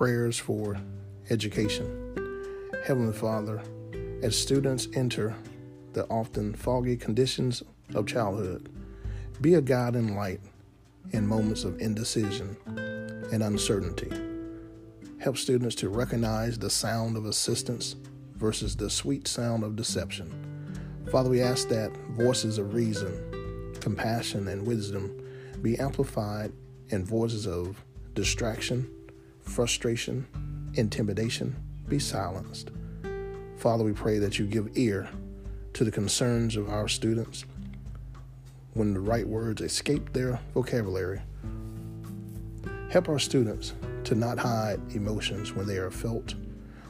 prayers for education. Heavenly Father, as students enter the often foggy conditions of childhood, be a guiding light in moments of indecision and uncertainty. Help students to recognize the sound of assistance versus the sweet sound of deception. Father, we ask that voices of reason, compassion, and wisdom be amplified in voices of distraction, frustration, intimidation be silenced. Father, we pray that you give ear to the concerns of our students when the right words escape their vocabulary. Help our students to not hide emotions when they are felt.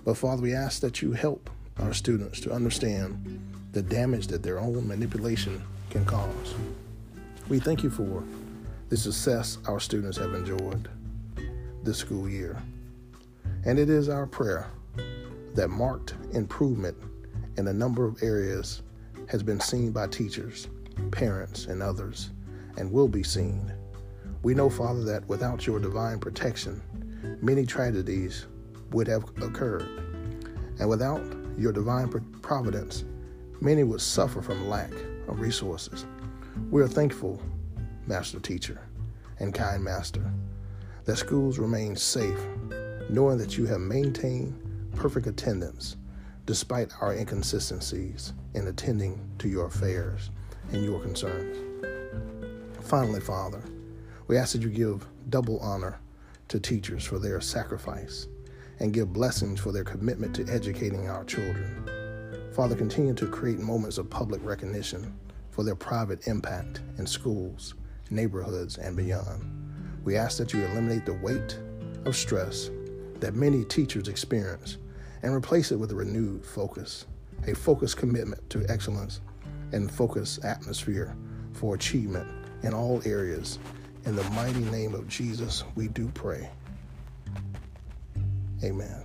But Father, we ask that you help our students to understand the damage that their own manipulation can cause. We thank you for the success our students have enjoyed this school year. And it is our prayer that marked improvement in a number of areas has been seen by teachers, parents, and others, and will be seen. We know, Father, that without your divine protection, many tragedies would have occurred. And without your divine providence, many would suffer from lack of resources. We are thankful, Master Teacher and kind Master, that schools remain safe, knowing that you have maintained perfect attendance despite our inconsistencies in attending to your affairs and your concerns. Finally, Father, we ask that you give double honor to teachers for their sacrifice and give blessings for their commitment to educating our children. Father, continue to create moments of public recognition for their private impact in schools, neighborhoods, and beyond. We ask that you eliminate the weight of stress that many teachers experience and replace it with a renewed focus, a focused commitment to excellence and focused atmosphere for achievement in all areas. In the mighty name of Jesus, we do pray. Amen.